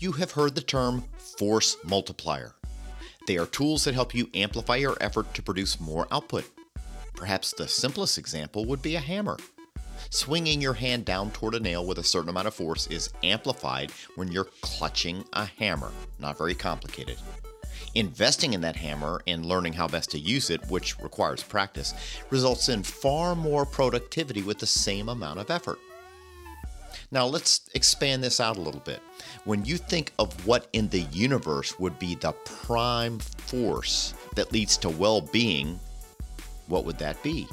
You have heard the term force multiplier. They are tools that help you amplify your effort to produce more output. Perhaps the simplest example would be a hammer. Swinging your hand down toward a nail with a certain amount of force is amplified when you're clutching a hammer. Not very complicated. Investing in that hammer and learning how best to use it, which requires practice, results in far more productivity with the same amount of effort. Now, let's expand this out a little bit. When you think of what in the universe would be the prime force that leads to well being, what would that be?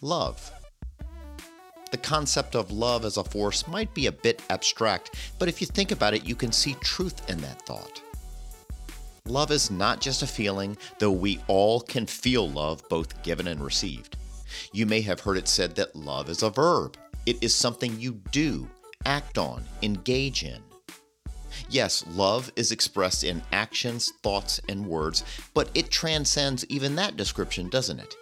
Love. The concept of love as a force might be a bit abstract, but if you think about it, you can see truth in that thought. Love is not just a feeling, though we all can feel love, both given and received. You may have heard it said that love is a verb. It is something you do, act on, engage in. Yes, love is expressed in actions, thoughts, and words, but it transcends even that description, doesn't it?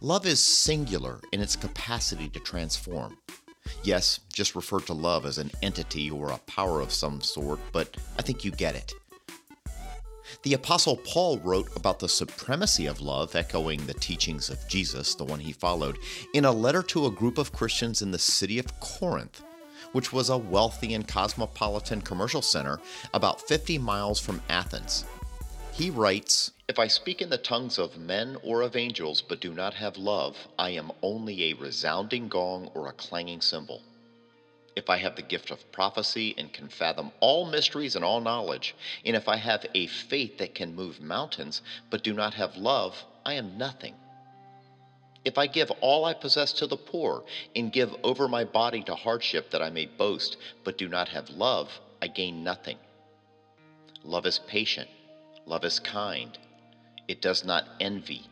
Love is singular in its capacity to transform. Yes, just refer to love as an entity or a power of some sort, but I think you get it. The Apostle Paul wrote about the supremacy of love, echoing the teachings of Jesus, the one he followed, in a letter to a group of Christians in the city of Corinth, which was a wealthy and cosmopolitan commercial center about 50 miles from Athens. He writes If I speak in the tongues of men or of angels but do not have love, I am only a resounding gong or a clanging cymbal if I have the gift of prophecy and can fathom all mysteries and all knowledge, and if I have a faith that can move mountains, but do not have love, I am nothing. If I give all I possess to the poor, and give over my body to hardship that I may boast, but do not have love, I gain nothing. Love is patient, love is kind. It does not envy,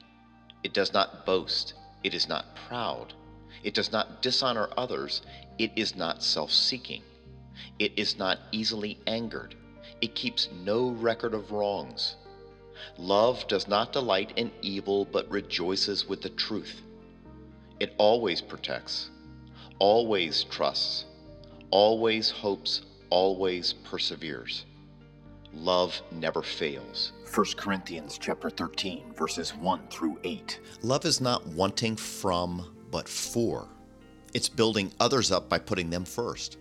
it does not boast, it is not proud. It does not dishonor others. It is not self seeking. It is not easily angered. It keeps no record of wrongs. Love does not delight in evil, but rejoices with the truth. It always protects, always trusts, always hopes, always perseveres. Love never fails. 1 Corinthians chapter 13 verses 1 through 8. Love is not wanting from but for. It's building others up by putting them first.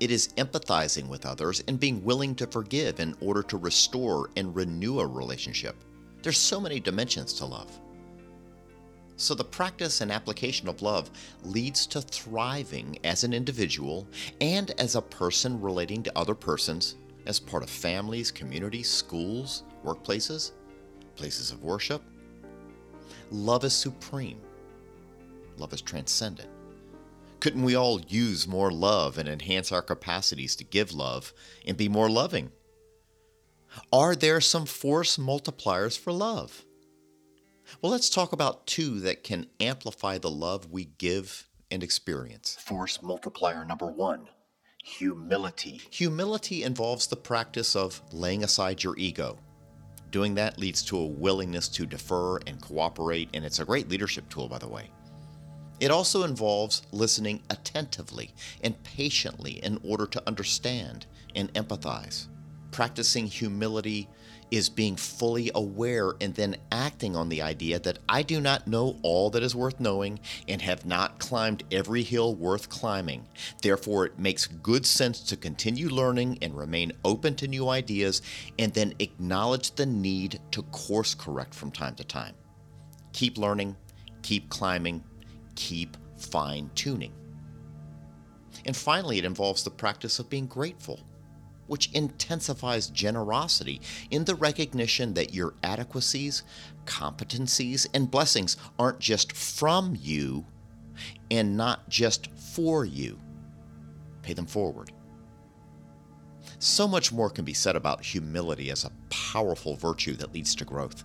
It is empathizing with others and being willing to forgive in order to restore and renew a relationship. There's so many dimensions to love. So, the practice and application of love leads to thriving as an individual and as a person relating to other persons as part of families, communities, schools, workplaces, places of worship. Love is supreme. Love is transcendent. Couldn't we all use more love and enhance our capacities to give love and be more loving? Are there some force multipliers for love? Well, let's talk about two that can amplify the love we give and experience. Force multiplier number one humility. Humility involves the practice of laying aside your ego. Doing that leads to a willingness to defer and cooperate, and it's a great leadership tool, by the way. It also involves listening attentively and patiently in order to understand and empathize. Practicing humility is being fully aware and then acting on the idea that I do not know all that is worth knowing and have not climbed every hill worth climbing. Therefore, it makes good sense to continue learning and remain open to new ideas and then acknowledge the need to course correct from time to time. Keep learning, keep climbing, keep fine tuning. And finally, it involves the practice of being grateful, which intensifies generosity in the recognition that your adequacies, competencies, and blessings aren't just from you and not just for you. Pay them forward. So much more can be said about humility as a powerful virtue that leads to growth.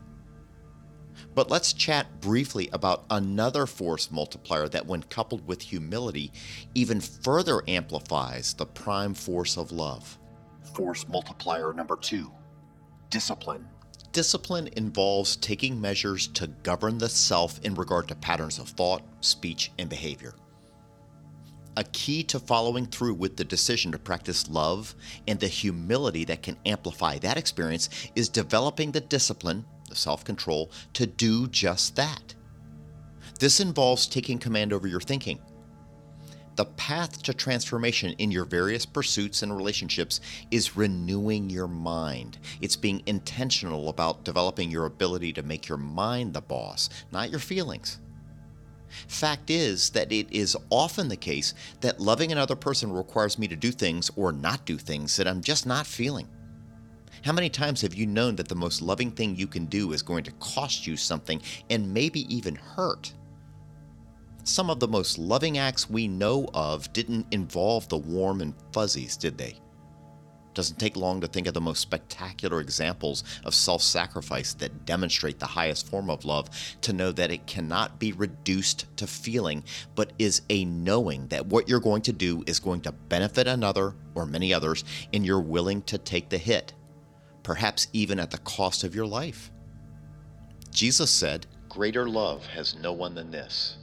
But let's chat briefly about another force multiplier that, when coupled with humility, even further amplifies the prime force of love. Force multiplier number two discipline. Discipline involves taking measures to govern the self in regard to patterns of thought, speech, and behavior. A key to following through with the decision to practice love and the humility that can amplify that experience is developing the discipline, the self control, to do just that. This involves taking command over your thinking. The path to transformation in your various pursuits and relationships is renewing your mind. It's being intentional about developing your ability to make your mind the boss, not your feelings. Fact is that it is often the case that loving another person requires me to do things or not do things that I'm just not feeling. How many times have you known that the most loving thing you can do is going to cost you something and maybe even hurt? Some of the most loving acts we know of didn't involve the warm and fuzzies, did they? Doesn't take long to think of the most spectacular examples of self sacrifice that demonstrate the highest form of love to know that it cannot be reduced to feeling, but is a knowing that what you're going to do is going to benefit another or many others, and you're willing to take the hit, perhaps even at the cost of your life. Jesus said, Greater love has no one than this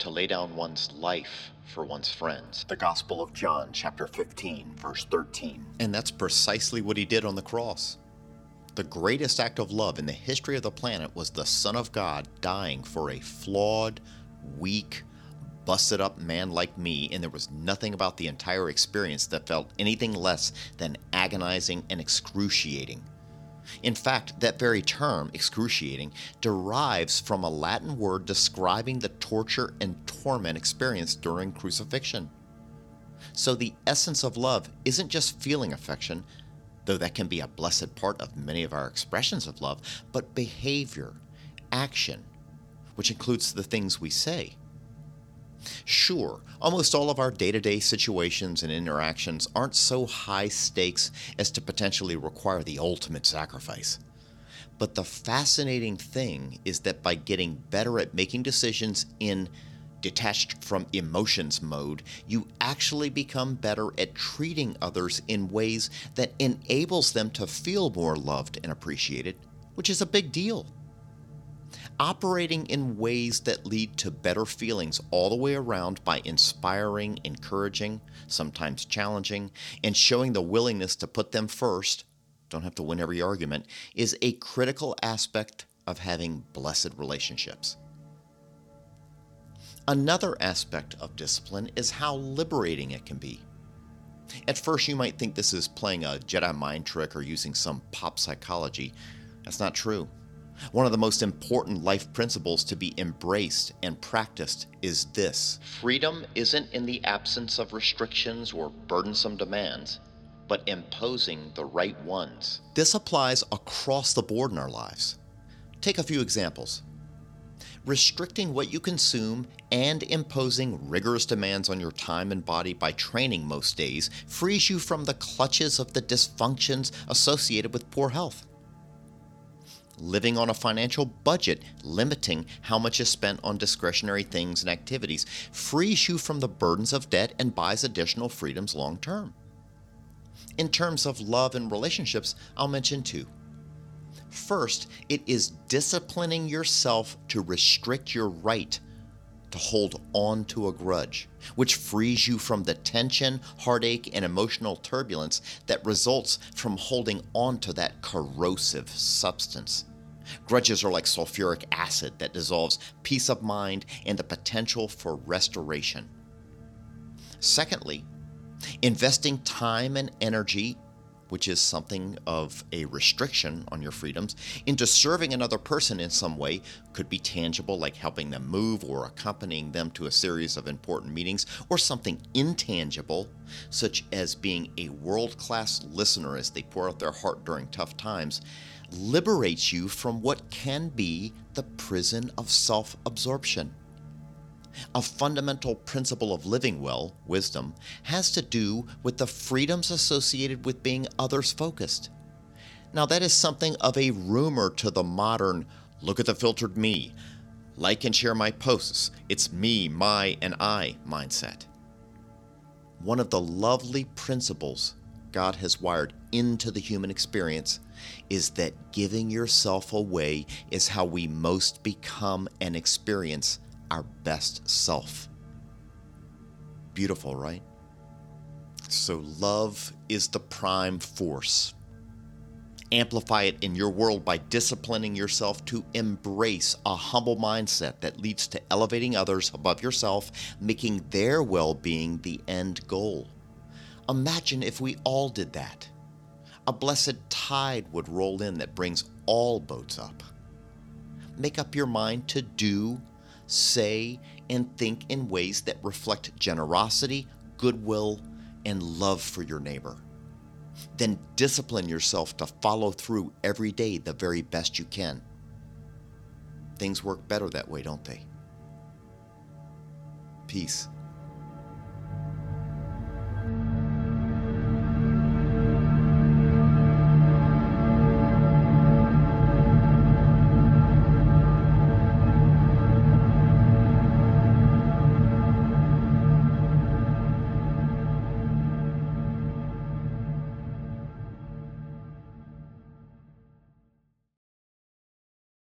to lay down one's life for one's friends. The Gospel of John, chapter 15, verse 13. And that's precisely what he did on the cross. The greatest act of love in the history of the planet was the Son of God dying for a flawed, weak, busted up man like me, and there was nothing about the entire experience that felt anything less than agonizing and excruciating. In fact, that very term, excruciating, derives from a Latin word describing the torture and torment experienced during crucifixion. So the essence of love isn't just feeling affection, though that can be a blessed part of many of our expressions of love, but behavior, action, which includes the things we say. Sure, almost all of our day to day situations and interactions aren't so high stakes as to potentially require the ultimate sacrifice. But the fascinating thing is that by getting better at making decisions in detached from emotions mode, you actually become better at treating others in ways that enables them to feel more loved and appreciated, which is a big deal operating in ways that lead to better feelings all the way around by inspiring, encouraging, sometimes challenging, and showing the willingness to put them first, don't have to win every argument, is a critical aspect of having blessed relationships. Another aspect of discipline is how liberating it can be. At first, you might think this is playing a Jedi mind trick or using some pop psychology. That's not true. One of the most important life principles to be embraced and practiced is this Freedom isn't in the absence of restrictions or burdensome demands, but imposing the right ones. This applies across the board in our lives. Take a few examples. Restricting what you consume and imposing rigorous demands on your time and body by training most days frees you from the clutches of the dysfunctions associated with poor health living on a financial budget, limiting how much is spent on discretionary things and activities, frees you from the burdens of debt and buys additional freedoms long term. In terms of love and relationships, I'll mention two. First, it is disciplining yourself to restrict your right to hold on to a grudge, which frees you from the tension, heartache, and emotional turbulence that results from holding on to that corrosive substance. Grudges are like sulfuric acid that dissolves peace of mind and the potential for restoration. Secondly, investing time and energy, which is something of a restriction on your freedoms, into serving another person in some way could be tangible, like helping them move or accompanying them to a series of important meetings, or something intangible, such as being a world class listener as they pour out their heart during tough times liberates you from what can be the prison of self absorption. A fundamental principle of living well, wisdom, has to do with the freedoms associated with being others focused. Now, that is something of a rumor to the modern look at the filtered me, like and share my posts, it's me, my, and I mindset. One of the lovely principles God has wired into the human experience is that giving yourself away is how we most become and experience our best self. Beautiful, right? So, love is the prime force. Amplify it in your world by disciplining yourself to embrace a humble mindset that leads to elevating others above yourself, making their well being the end goal. Imagine if we all did that. A blessed tide would roll in that brings all boats up. Make up your mind to do, say, and think in ways that reflect generosity, goodwill, and love for your neighbor. Then discipline yourself to follow through every day the very best you can. Things work better that way, don't they? Peace.